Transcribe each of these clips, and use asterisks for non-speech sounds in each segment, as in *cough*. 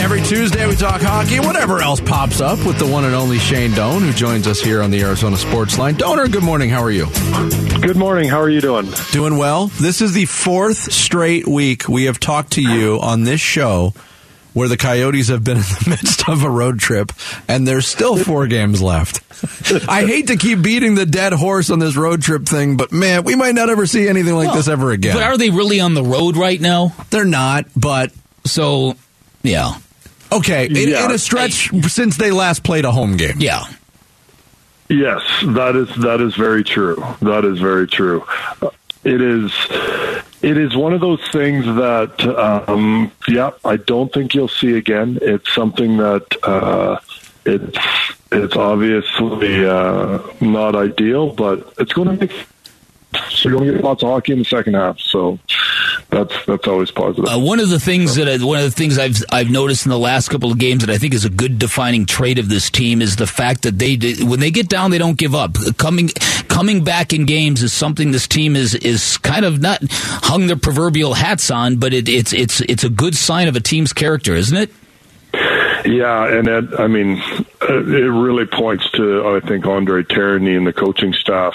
Every Tuesday we talk hockey, whatever else pops up with the one and only Shane Doan, who joins us here on the Arizona Sports Line. Doaner, good morning. How are you? Good morning. How are you doing? Doing well. This is the fourth straight week we have talked to you on this show where the Coyotes have been in the *laughs* midst of a road trip, and there's still four games left. *laughs* I hate to keep beating the dead horse on this road trip thing, but man, we might not ever see anything like Well, this ever again. But are they really on the road right now? They're not, but So, yeah, okay, in, Yeah. in a stretch since they last played a home game. yeah. Yes, that is that is very true. That is very true. Uh, It is it is one of those things that um, yeah, I don't think you'll see again. It's something that uh, it's it's obviously uh, not ideal, but it's going to make so you're going to get lots of hockey in the second half. So that's that's always positive. Uh, one of the things that I, one of the things I've I've noticed in the last couple of games that I think is a good defining trait of this team is the fact that they when they get down they don't give up. Coming coming back in games is something this team is is kind of not hung their proverbial hats on, but it, it's it's it's a good sign of a team's character, isn't it? Yeah, and it, I mean, Uh, it really points to I think Andre Tourigny and the coaching staff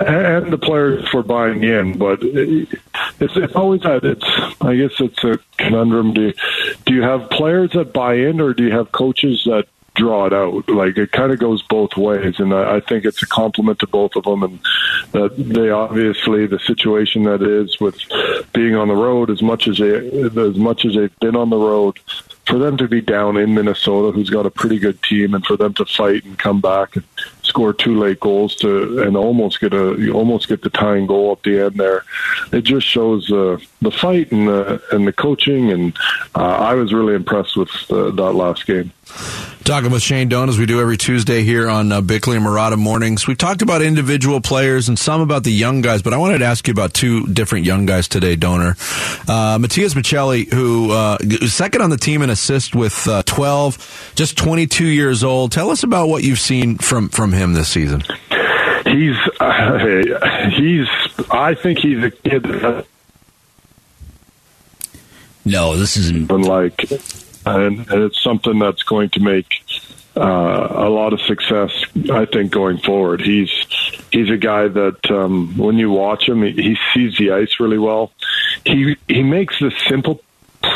and the players for buying in. But it's it's always that it's I guess it's a conundrum. Do you, do you have players that buy in, or do you have coaches that draw it out? Like it kind of goes both ways, and I, I think it's a compliment to both of them. And that they obviously the situation that is with being on the road as much as they as much as they've been on the road for them to be down in Minnesota, who's got a pretty good team, and for them to fight and come back and score two late goals to and almost get a you almost get the tying goal at the end there, it just shows uh, the fight and the and the coaching, and uh, I was really impressed with uh, that last game. Talking with Shane Doan as we do every Tuesday here on uh, Bickley and Marotta mornings. We've talked about individual players and some about the young guys, but I wanted to ask you about two different young guys today, Doaner. Uh, Matias Maccelli, who uh, is second on the team in assist with uh, 12, just 22 years old. Tell us about what you've seen from, from him this season. He's uh, he's I think he's a kid that No, this isn't. and like, and, and it's something that's going to make uh, a lot of success. I think going forward, he's he's a guy that um, when you watch him, he, he sees the ice really well. He he makes the simple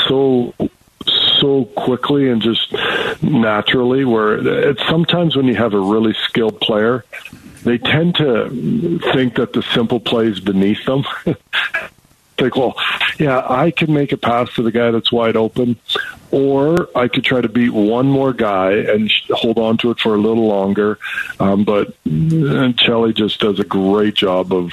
so so quickly and just naturally. Where it's sometimes when you have a really skilled player, they tend to think that the simple play is beneath them. *laughs* think, well, yeah, I can make a pass to the guy that's wide open, or I could try to beat one more guy and hold on to it for a little longer. Um, but Maccelli just does a great job of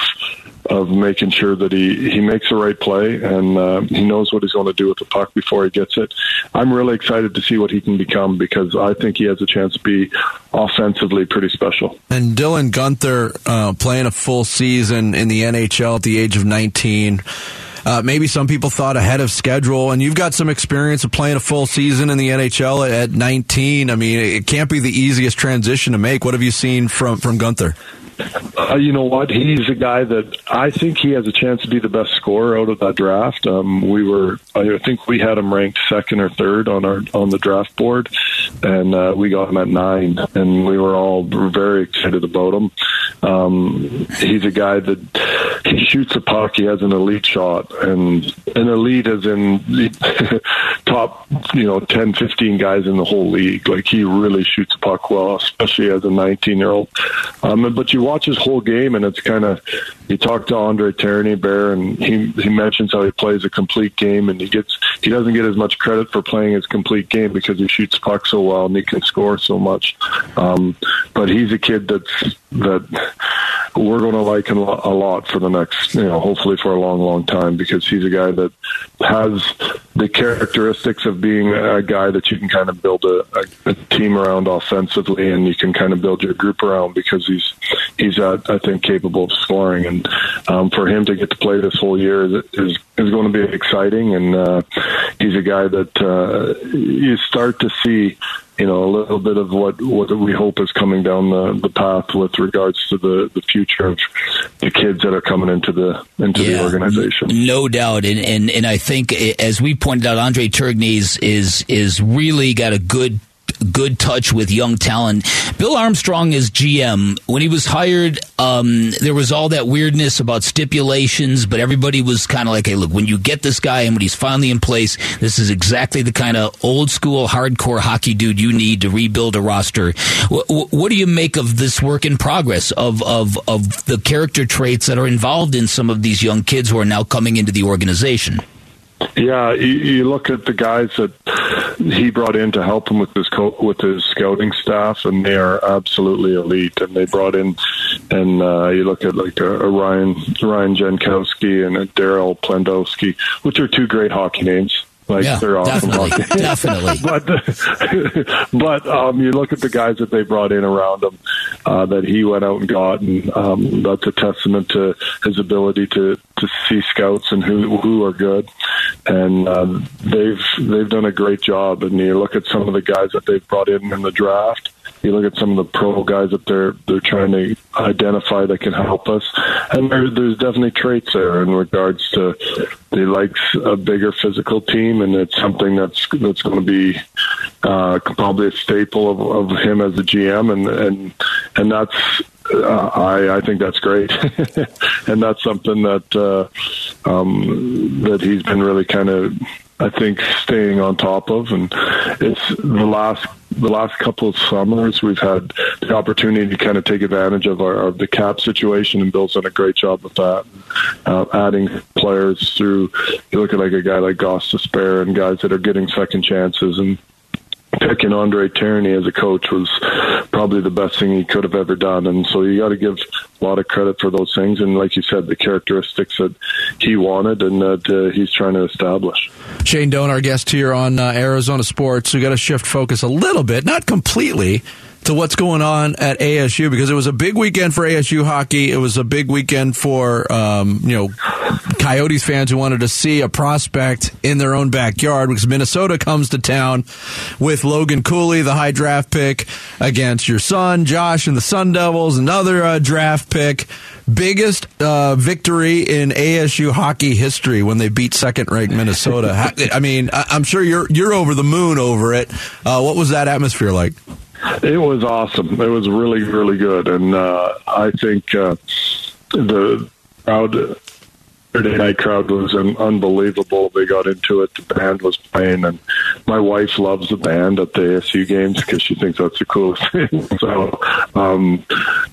of making sure that he, he makes the right play and uh, he knows what he's going to do with the puck before he gets it. I'm really excited to see what he can become because I think he has a chance to be offensively pretty special. And Dylan Guenther uh, playing a full season in the NHL at the age of 19. Uh, maybe some people thought ahead of schedule, and you've got some experience of playing a full season in the NHL at 19. I mean, it can't be the easiest transition to make. What have you seen from from Guenther? Uh, you know what? He's a guy that I think he has a chance to be the best scorer out of that draft. Um, we were, I think we had him ranked second or third on our on the draft board, and uh, we got him at nine, and we were all very excited about him. Um, he's a guy that he shoots a puck. He has an elite shot, and an elite as in *laughs* top, you know, 10, 15 guys in the whole league. Like he really shoots a puck well, especially as a 19 year old. Um, but you watch his whole game, and it's kind of you talk to Andre Tourigny Bear, and he he mentions how he plays a complete game, and he gets he doesn't get as much credit for playing his complete game because he shoots puck so well and he can score so much. Um, but he's a kid that's that we're going to like him a lot for the next, you know, hopefully for a long, long time because he's a guy that has the characteristics of being a guy that you can kind of build a, a, team around offensively and you can kind of build your group around because he's he's uh, I think capable of scoring and um, for him to get to play this whole year is is, is going to be exciting and uh, he's a guy that uh, you start to see you know a little bit of what what we hope is coming down the, the path with regards to the the future of the kids that are coming into the into yeah, the organization. No doubt, and, and and I think as we pointed out, Andre Tourigny is is really got a good good touch with young talent. Bill Armstrong is GM. When he was hired, um, there was all that weirdness about stipulations, but everybody was kind of like, hey, look, when you get this guy and when he's finally in place, this is exactly the kind of old school, hardcore hockey dude you need to rebuild a roster. What, what do you make of this work in progress, of, of, of the character traits that are involved in some of these young kids who are now coming into the organization? Yeah, you, you look at the guys that he brought in to help him with his co- with his scouting staff, and they are absolutely elite. And they brought in, and uh, you look at like a, a Ryan Ryan Jankowski and Daryl Plandowski, which are two great hockey names. Like yeah, they're awesome definitely, *laughs* definitely. but *laughs* but um, you look at the guys that they brought in around him uh, that he went out and got, and um, that's a testament to his ability to to see scouts and who who are good. And uh, they've they've done a great job. And you look at some of the guys that they've brought in in the draft you look at some of the pro guys that they're they're trying to identify that can help us, and there, there's definitely traits there in regards to they likes a bigger physical team, and it's something that's that's going to be uh, probably a staple of, of him as a GM, and and and that's uh, I, I think that's great, *laughs* and that's something that uh, um, that he's been really kind of I think staying on top of, and it's the last the last couple of summers we've had the opportunity to kind of take advantage of our of the cap situation, and Bill's done a great job with that. Uh, adding players through, you look at like a guy like Goss Despair and guys that are getting second chances and picking Andre Tourigny as a coach was probably the best thing he could have ever done. And so you got to give a lot of credit for those things. And like you said, the characteristics that he wanted and that uh, he's trying to establish. Shane Doan, our guest here on uh, Arizona Sports. We got to shift focus a little bit, not completely to what's going on at ASU because it was a big weekend for ASU hockey. It was a big weekend for um, you know Coyotes fans who wanted to see a prospect in their own backyard because Minnesota comes to town with Logan Cooley, the high draft pick, against your son Josh and the Sun Devils, another uh, draft pick. Biggest uh, victory in ASU hockey history when they beat second-ranked Minnesota. I mean, I'm sure you're you're over the moon over it. Uh, what was that atmosphere like? It was awesome. It was really, really good, and uh, I think uh, the crowd, Saturday night crowd was unbelievable. They got into it. The band was playing, and my wife loves the band at the ASU games because she thinks that's the coolest *laughs* thing. So, um,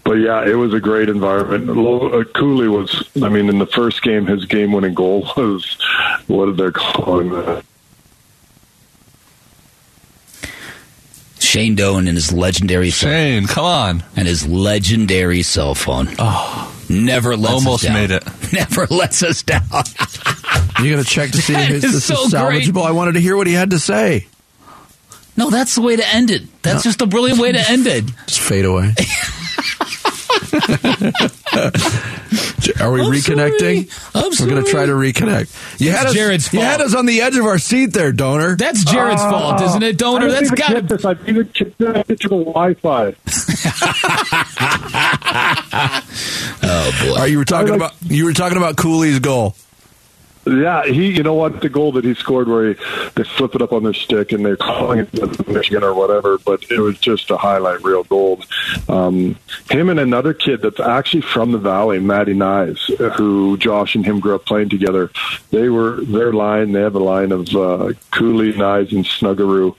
but yeah, it was a great environment. Uh, Cooley was, I mean, in the first game, his game-winning goal *laughs* was what did they calling that? Shane Doan and his legendary Shane, come on, and his legendary cell phone. Oh, never lets almost us down. made it. *laughs* Never lets us down. *laughs* You're gonna check to see if this so is salvageable? Great. I wanted to hear what he had to say. No, that's the way to end it. That's no. just a brilliant way to end it. Just fade away. *laughs* Are we I'm reconnecting? We're going to try to reconnect. You had, us, Jared's you had us on the edge of our seat there, Doaner. That's Jared's uh, fault, isn't it, Doaner? That's got to. This. I've even connected to the Wi-Fi. oh boy! Are you were talking like, about you were talking about Cooley's goal. Yeah, he. You know what? The goal that he scored, where he, they flip it up on their stick and they're calling it Michigan or whatever, but it was just a highlight reel gold. Um, him and another kid that's actually from the valley, Matty Knies, who Josh and him grew up playing together. They were their line. They have a line of uh, Cooley, Knies, and Snuggerud.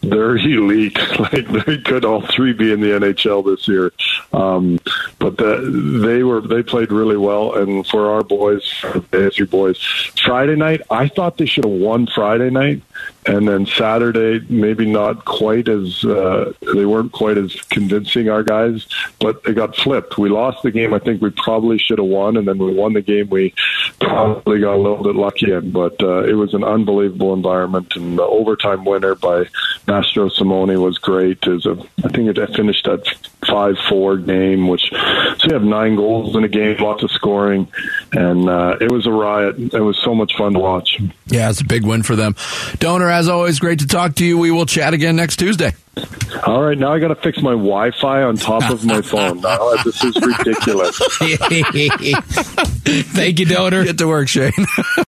They're *laughs* elite. like they could all three be in the NHL this year. Um, but the, they were they played really well, and for our boys, ASU boys Friday night, I thought they should have won Friday night, and then Saturday maybe not quite as uh, they weren't quite as convincing our guys, but they got flipped. We lost the game. I think we probably should have won, and then we won the game. We probably got a little bit lucky in, but uh, it was an unbelievable environment, and the overtime winner by Mastrosimone was great. Is think it finished at five four game, which so we have nine goals in a game, lots of scoring, and uh, it was a riot. It was so much fun to watch. Yeah, it's a big win for them. Doaner, as always, great to talk to you. We will chat again next Tuesday. All right, now I got to fix my Wi-Fi on top of my phone. *laughs* Now, this is ridiculous. *laughs* Thank you, Doaner. Get to work, Shane. *laughs*